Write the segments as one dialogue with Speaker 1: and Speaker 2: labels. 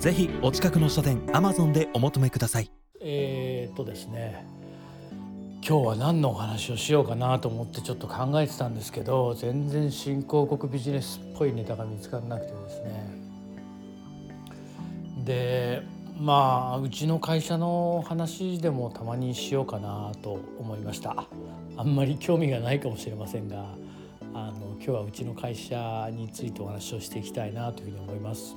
Speaker 1: ぜひお近くの書店アマゾンでお求めください。
Speaker 2: えー、っとですね今日は何のお話をしようかなと思ってちょっと考えてたんですけど全然新興国ビジネスっぽいネタが見つからなくてですね。でまあうちの会社の話でもたまにしようかなと思いました。あんまり興味がないかもしれませんがあの今日はうちの会社についてお話をしていきたいなというふうに思います。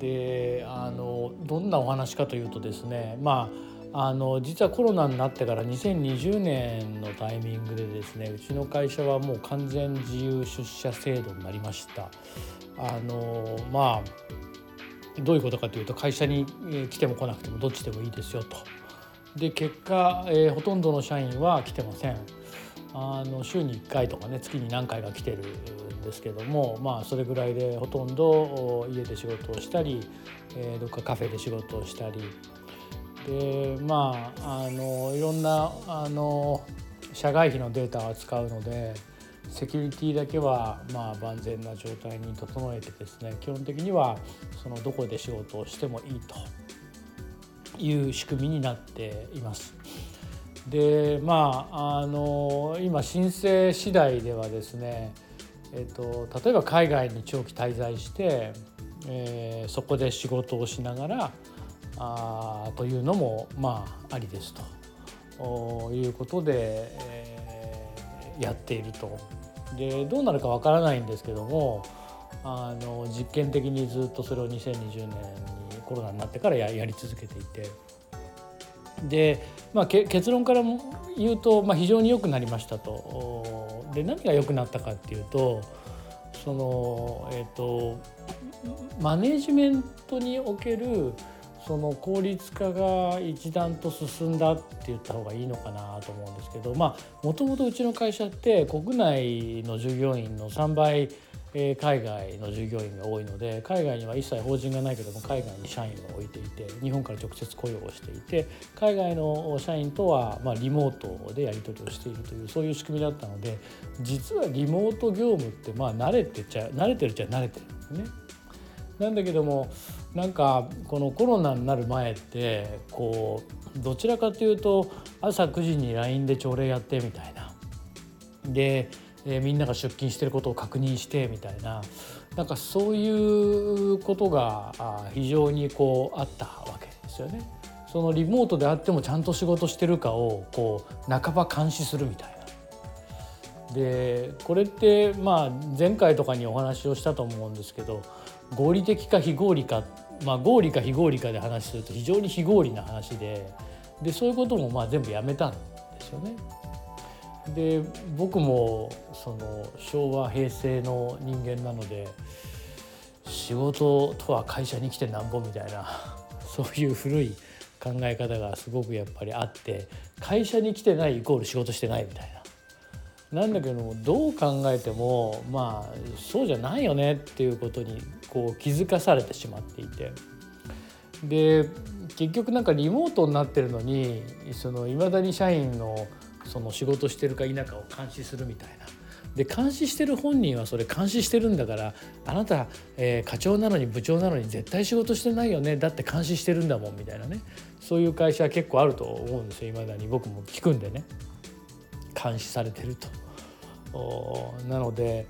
Speaker 2: であのどんなお話かというとですねまああの実はコロナになってから2020年のタイミングでですねうちの会社はもう完全自由出社制度になりました。あのまあどういうことかというと会社に来ても来なくてもどっちでもいいですよと。で結果、えー、ほとんどの社員は来てません。あの週に1回とかね月に何回か来てるんですけどもまあそれぐらいでほとんど家で仕事をしたり、えー、どっかカフェで仕事をしたりでまああのいろんなあの社外費のデータを扱うのでセキュリティだけはまあ万全な状態に整えてですね基本的にはそのどこで仕事をしてもいいという仕組みになっています。でまああの今申請次第ではですね、えっと、例えば海外に長期滞在して、えー、そこで仕事をしながらあというのもまあありですということで、えー、やっていると。でどうなるかわからないんですけどもあの実験的にずっとそれを2020年にコロナになってからややり続けていて。で、まあ、結論から言うと、まあ、非常に良くなりましたと。で何が良くなったかっていうとその、えーと、マネジメントにおけるその効率化が一段と進んだって言った方がいいのかなと思うんですけどまあもともとうちの会社って国内の従業員の3倍え海外の従業員が多いので海外には一切法人がないけども海外に社員を置いていて日本から直接雇用をしていて海外の社員とはまリモートでやり取りをしているというそういう仕組みだったので実はリモート業務ってまあ慣れてちゃ慣れてるっちゃ慣れてるんですね。なんだけどもなんかこのコロナになる前ってこうどちらかというと朝9時に LINE で朝礼やってみたいな。でえー、みんなが出勤してることを確認してみたいななんかそういうことが非常にこうあったわけですよね。そのリモートであってもちゃんと仕事してるかをこう半ば監視するみたいな。でこれってまあ前回とかにお話をしたと思うんですけど合理的か非合理かまあ合理か非合理かで話すると非常に非合理な話ででそういうこともまあ全部やめたんですよね。で僕もその昭和平成の人間なので仕事とは会社に来てなんぼみたいな そういう古い考え方がすごくやっぱりあって会社に来てないイコール仕事してないみたいな。なんだけどもどう考えてもまあそうじゃないよねっていうことにこう気づかされてしまっていてで結局なんかリモートになってるのにその未だに社員のその仕事してるか否かを監視するみたいな。で監視してる本人はそれ監視してるんだからあなた、えー、課長なのに部長なのに絶対仕事してないよねだって監視してるんだもんみたいなねそういう会社は結構あると思うんですよいまだに僕も聞くんでね監視されてると。なので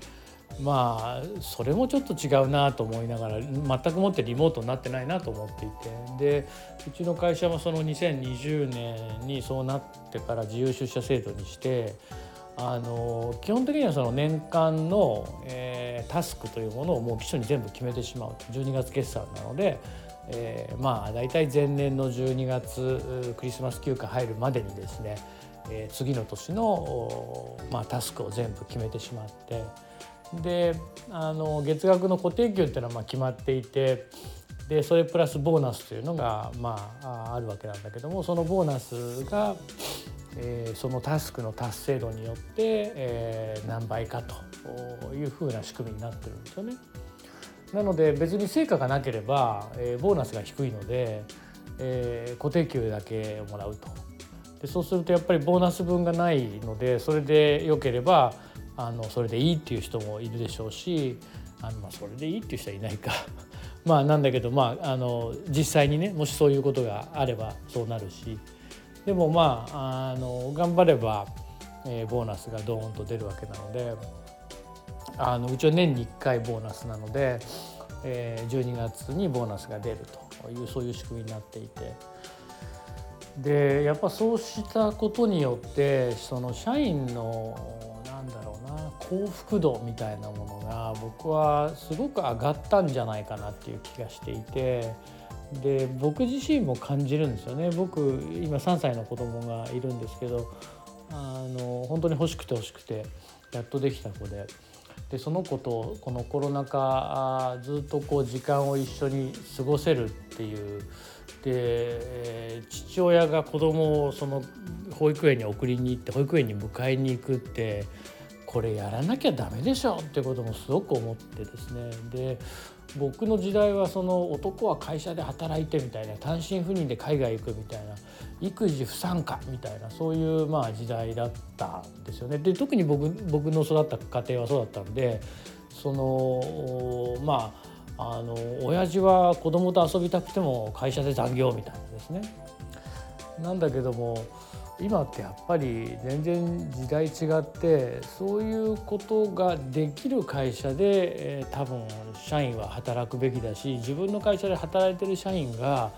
Speaker 2: まあそれもちょっと違うなと思いながら全くもってリモートになってないなと思っていてでうちの会社もその2020年にそうなってから自由出社制度にしてあの基本的にはその年間の、えー、タスクというものをもう基礎に全部決めてしまう12月決算なので、えー、まあ大体前年の12月クリスマス休暇入るまでにですね、えー、次の年の、まあ、タスクを全部決めてしまって。であの月額の固定給っていうのはまあ決まっていてでそれプラスボーナスというのが、まあ、あるわけなんだけどもそのボーナスが、えー、そのタスクの達成度によって、えー、何倍かというふうな仕組みになってるんですよね。なので別に成果がなければ、えー、ボーナスが低いので、えー、固定給だけもらうとでそうするとやっぱりボーナス分がないのでそれで良ければあのそれでいいっていう人もいるでしょうしあの、まあ、それでいいっていう人はいないか まあなんだけど、まあ、あの実際にねもしそういうことがあればそうなるしでもまああの頑張れば、えー、ボーナスがドーンと出るわけなのであのうちは年に1回ボーナスなので、えー、12月にボーナスが出るというそういう仕組みになっていて。でやっぱそうしたことによってその社員の幸福度みたいなものが僕はすごく上がったんじゃないかなっていう気がしていてで僕自身も感じるんですよね僕今3歳の子供がいるんですけどあの本当に欲しくて欲しくてやっとできた子で。でその子とこのコロナ禍ずっとこう時間を一緒に過ごせるっていうで父親が子供をその保育園に送りに行って保育園に迎えに行くってこれやらなきゃダメでしょってこともすごく思ってですねで僕の時代はその男は会社で働いてみたいな単身赴任で海外行くみたいな育児不参加みたいなそういうまあ時代だったんですよね。で特に僕僕の育った家庭はそうだったんでそのまああの親父は子供と遊びたくても会社で残業みたいなですね。なんだけども今ってやっぱり全然時代違ってそういうことができる会社で、え、多分社員は働くべきだし自分の会社で働いてる社員が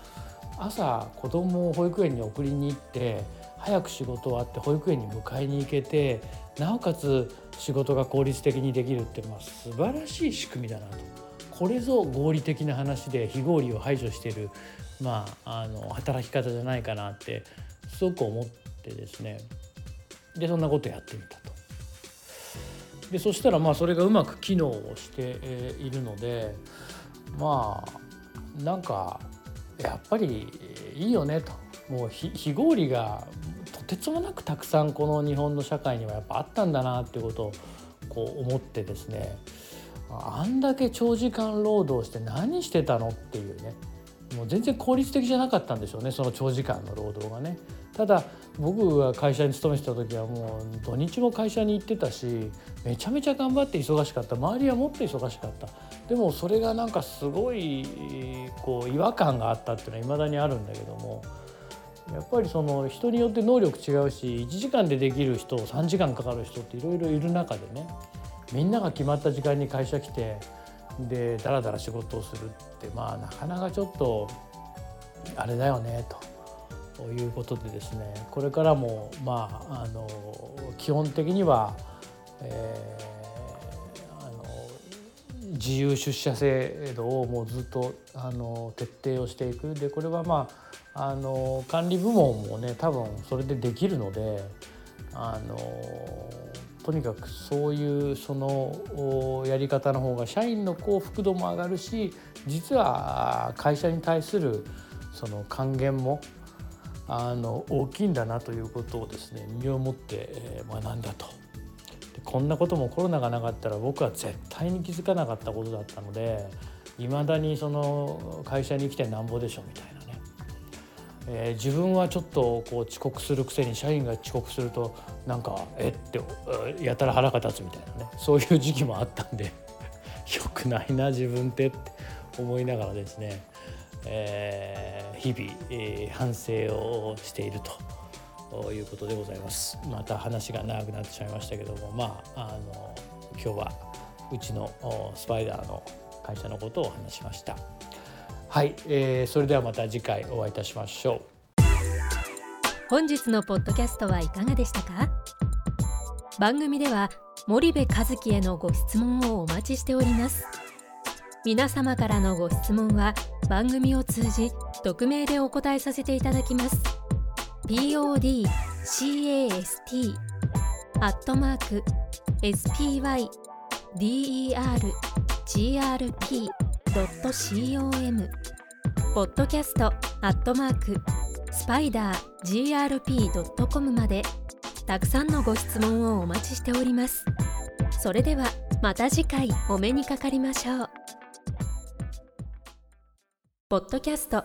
Speaker 2: 朝子供を保育園に送りに行って早く仕事終わって保育園に迎えに行けてなおかつ仕事が効率的にできるってまあ素晴らしい仕組みだなと。これぞ合理的な話で非合理を排除してる、まあ、あの働き方じゃないかなってすごく思ってってですねでそんなことやってみたと。でそしたらまあそれがうまく機能をしているのでまあなんかやっぱりいいよねともう非合理がとてつもなくたくさんこの日本の社会にはやっぱあったんだなっていうことをこう思ってですねあんだけ長時間労働して何してたのっていうねもう全然効率的じゃなかったんでしょうねその長時間の労働がね。ただ僕が会社に勤めてた時はもう土日も会社に行ってたしめちゃめちゃ頑張って忙しかった周りはもっと忙しかったでもそれがなんかすごいこう違和感があったっていうのはいまだにあるんだけどもやっぱりその人によって能力違うし1時間でできる人3時間かかる人っていろいろいる中でねみんなが決まった時間に会社来てでだらだら仕事をするってまあなかなかちょっとあれだよねと。ということでですねこれからもまああの基本的には、えー、あの自由出社制度をもうずっとあの徹底をしていく。でこれはまああの管理部門もね多分それでできるのであのとにかくそういうそのやり方の方が社員の幸福度も上がるし実は会社に対するその還元もあの大きいんだなということをですね身をもって学んだと。でこんなこともコロナがなかったら僕は絶対に気づかなかったことだったのでいまだにその会社に来てなんぼでしょみたいなね、えー、自分はちょっとこう遅刻するくせに社員が遅刻するとなんかえってやたら腹が立つみたいなね。そういう時期もあったんで よくないな自分ってって思いながらですね。えー、日々、えー、反省をしているということでございます。また話が長くなってしまいましたけどもまああの今日はうちのスパイダーの会社のことを話しました。はい、えー、それではまた次回お会いいたしましょう。
Speaker 3: 本日のポッドキャストはいかがでしたか？番組では森部和樹へのご質問をお待ちしております。皆様からのご質問は番組を通じ匿名でお答えさせていただきます。Podcast アットマーク spydergrp.com podcast アットマークスパイダー grp.com までたくさんのご質問をお待ちしております。それではまた次回お目にかかりましょう。ポッドキャスト